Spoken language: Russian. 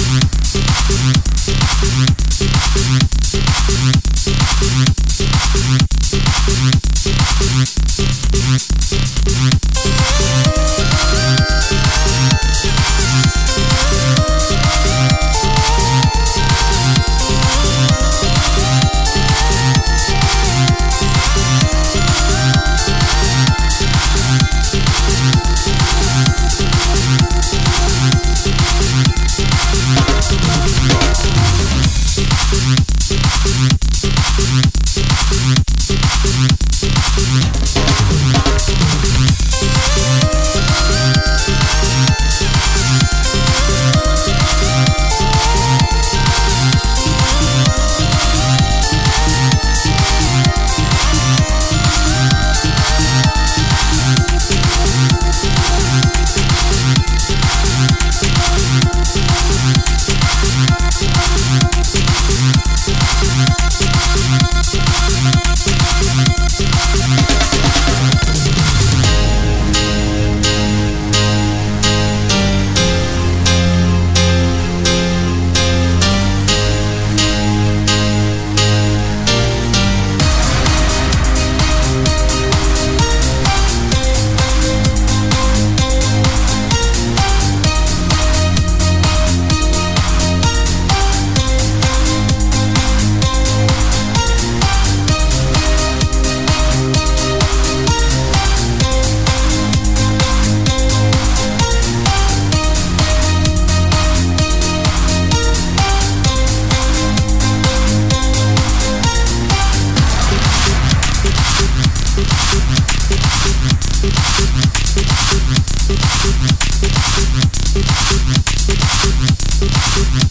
Thank Thank you.